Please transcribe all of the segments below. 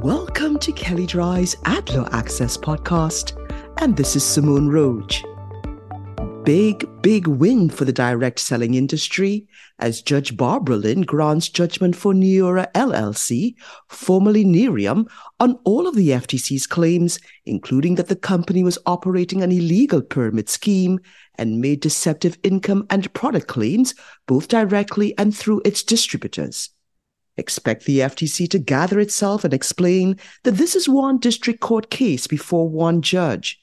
Welcome to Kelley Drye's Ad Law Access podcast, and this is Simone Roach. Big, big win for the direct selling industry as Judge Barbara Lynn grants judgment for Neora LLC, formerly Nerium, on all of the FTC's claims, including that the company was operating an illegal pyramid scheme and made deceptive income and product claims both directly and through its distributors. Expect the FTC to gather itself and explain that this is one district court case before one judge.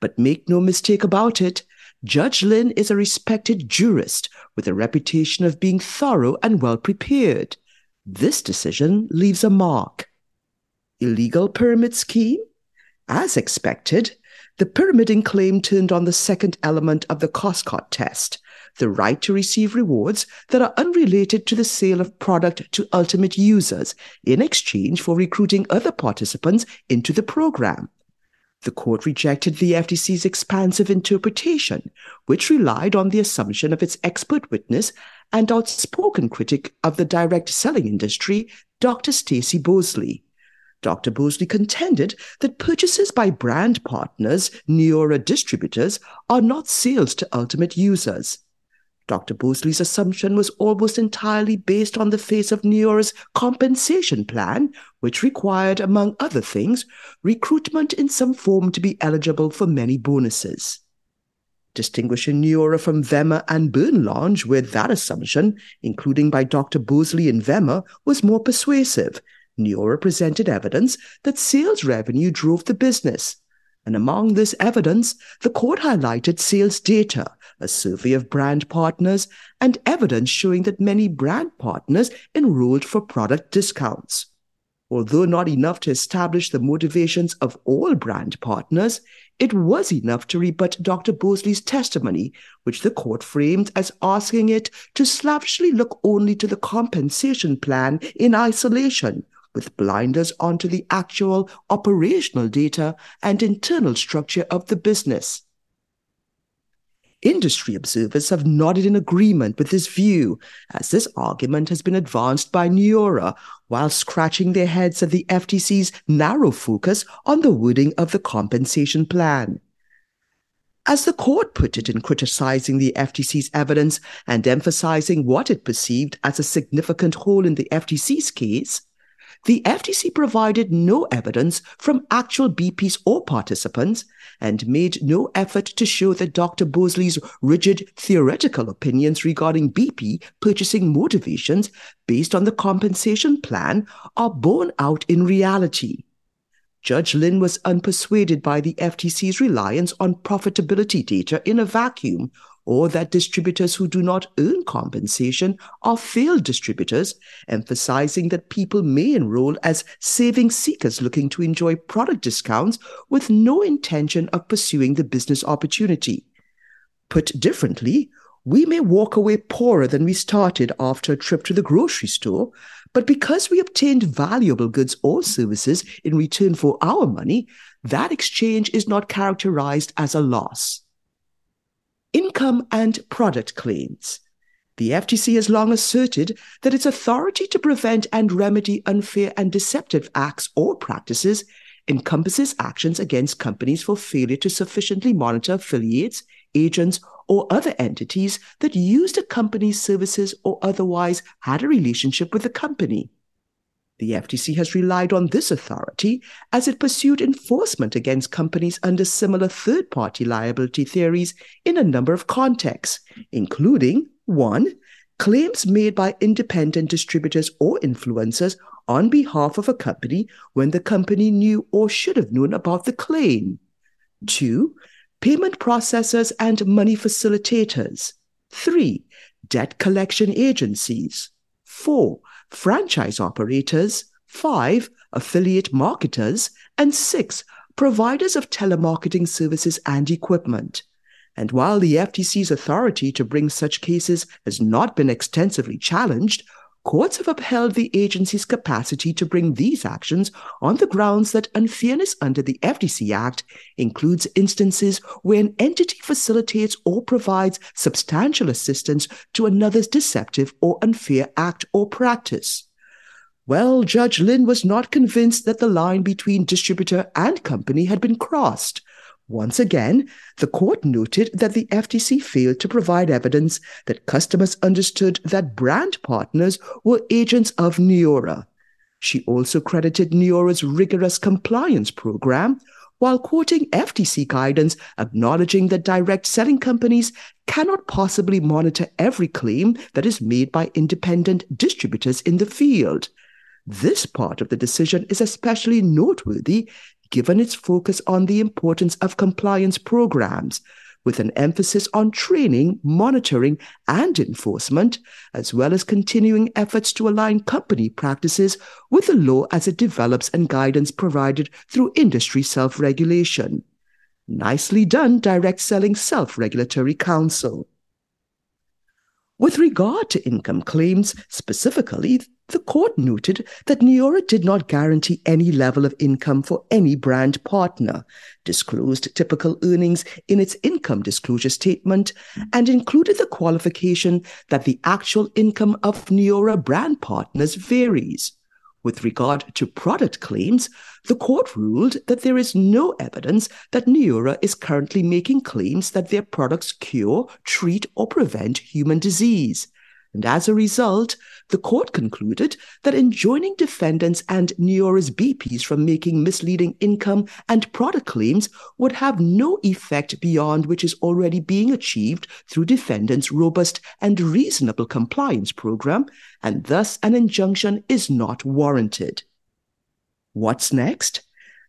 But make no mistake about it, Judge Lynn is a respected jurist with a reputation of being thorough and well prepared. This decision leaves a mark. Illegal pyramid scheme? As expected, the pyramiding claim turned on the second element of the Koscot test, the right to receive rewards that are unrelated to the sale of product to ultimate users in exchange for recruiting other participants into the program. The court rejected the FTC's expansive interpretation, which relied on the assumption of its expert witness and outspoken critic of the direct selling industry, Dr. Stacie Bosley. Dr. Bosley contended that purchases by brand partners, Neora distributors, are not sales to ultimate users. Dr. Bosley's assumption was almost entirely based on the face of Neora's compensation plan, which required, among other things, recruitment in some form to be eligible for many bonuses. Distinguishing Neora from Vemma and BurnLounge, where that assumption, including by Dr. Bosley and Vemma, was more persuasive, Neora presented evidence that sales revenue drove the business. And among this evidence, the court highlighted sales data a survey of brand partners, and evidence showing that many brand partners enrolled for product discounts. Although not enough to establish the motivations of all brand partners, it was enough to rebut Dr. Bosley's testimony, which the court framed as asking it to slavishly look only to the compensation plan in isolation, with blinders onto the actual operational data and internal structure of the business. Industry observers have nodded in agreement with this view, as this argument has been advanced by Neora, while scratching their heads at the FTC's narrow focus on the wording of the compensation plan. As the court put it in criticizing the FTC's evidence and emphasizing what it perceived as a significant hole in the FTC's case, the FTC provided no evidence from actual BPs or participants and made no effort to show that Dr. Bosley's rigid theoretical opinions regarding BP purchasing motivations based on the compensation plan are borne out in reality. Judge Lynn was unpersuaded by the FTC's reliance on profitability data in a vacuum or that distributors who do not earn compensation are failed distributors, emphasizing that people may enroll as saving seekers looking to enjoy product discounts with no intention of pursuing the business opportunity. Put differently, we may walk away poorer than we started after a trip to the grocery store, but because we obtained valuable goods or services in return for our money, that exchange is not characterized as a loss income and product claims. The FTC has long asserted that its authority to prevent and remedy unfair and deceptive acts or practices encompasses actions against companies for failure to sufficiently monitor affiliates, agents, or other entities that used a company's services or otherwise had a relationship with the company. The FTC has relied on this authority as it pursued enforcement against companies under similar third party liability theories in a number of contexts, including 1. Claims made by independent distributors or influencers on behalf of a company when the company knew or should have known about the claim. 2. Payment processors and money facilitators. 3. Debt collection agencies. 4 franchise operators, five, affiliate marketers, and six, providers of telemarketing services and equipment. And while the FTC's authority to bring such cases has not been extensively challenged, courts have upheld the agency's capacity to bring these actions on the grounds that unfairness under the FTC Act includes instances where an entity facilitates or provides substantial assistance to another's deceptive or unfair act or practice. Well, Judge Lynn was not convinced that the line between distributor and company had been crossed. Once again, the court noted that the FTC failed to provide evidence that customers understood that brand partners were agents of Neora. She also credited Neora's rigorous compliance program, while quoting FTC guidance acknowledging that direct selling companies cannot possibly monitor every claim that is made by independent distributors in the field. This part of the decision is especially noteworthy given its focus on the importance of compliance programs, with an emphasis on training, monitoring, and enforcement, as well as continuing efforts to align company practices with the law as it develops and guidance provided through industry self regulation. Nicely done, Direct Selling Self Regulatory Council. With regard to income claims, specifically, the court noted that Neora did not guarantee any level of income for any brand partner, disclosed typical earnings in its income disclosure statement, and included the qualification that the actual income of Neora brand partners varies. With regard to product claims, the court ruled that there is no evidence that Neora is currently making claims that their products cure, treat, or prevent human disease and as a result, the court concluded that enjoining defendants and Neora's BPs from making misleading income and product claims would have no effect beyond which is already being achieved through defendants' robust and reasonable compliance program, and thus an injunction is not warranted. What's next?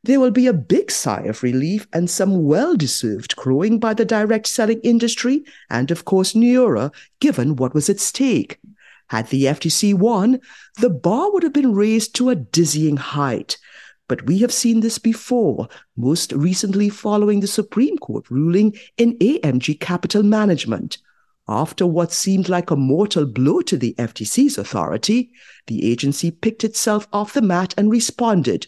There will be a big sigh of relief and some well deserved crowing by the direct selling industry and, of course, Neora, given what was at stake. Had the FTC won, the bar would have been raised to a dizzying height. But we have seen this before, most recently following the Supreme Court ruling in AMG Capital Management. After what seemed like a mortal blow to the FTC's authority, the agency picked itself off the mat and responded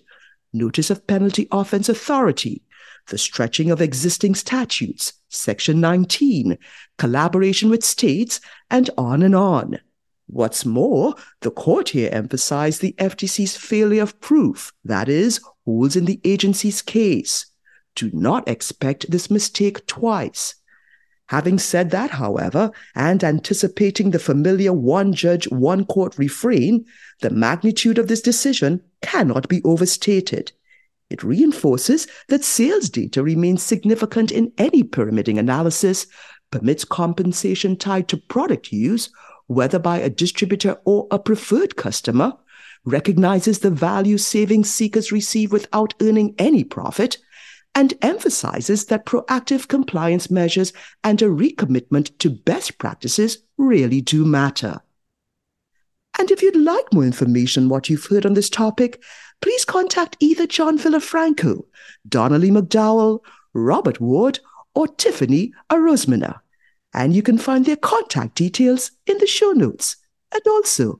notice of penalty offense authority, the stretching of existing statutes, Section 19, collaboration with states, and on and on. What's more, the court here emphasized the FTC's failure of proof, that is, holes in the agency's case. Do not expect this mistake twice. Having said that, however, and anticipating the familiar one judge, one court refrain, the magnitude of this decision cannot be overstated. It reinforces that sales data remains significant in any pyramiding analysis, permits compensation tied to product use, whether by a distributor or a preferred customer, recognizes the value savings seekers receive without earning any profit, and emphasizes that proactive compliance measures and a recommitment to best practices really do matter. And if you'd like more information on what you've heard on this topic, please contact either John Villafranco, Donnelly McDowell, Robert Ward, or Tiffany Arosemena. And you can find their contact details in the show notes. And also,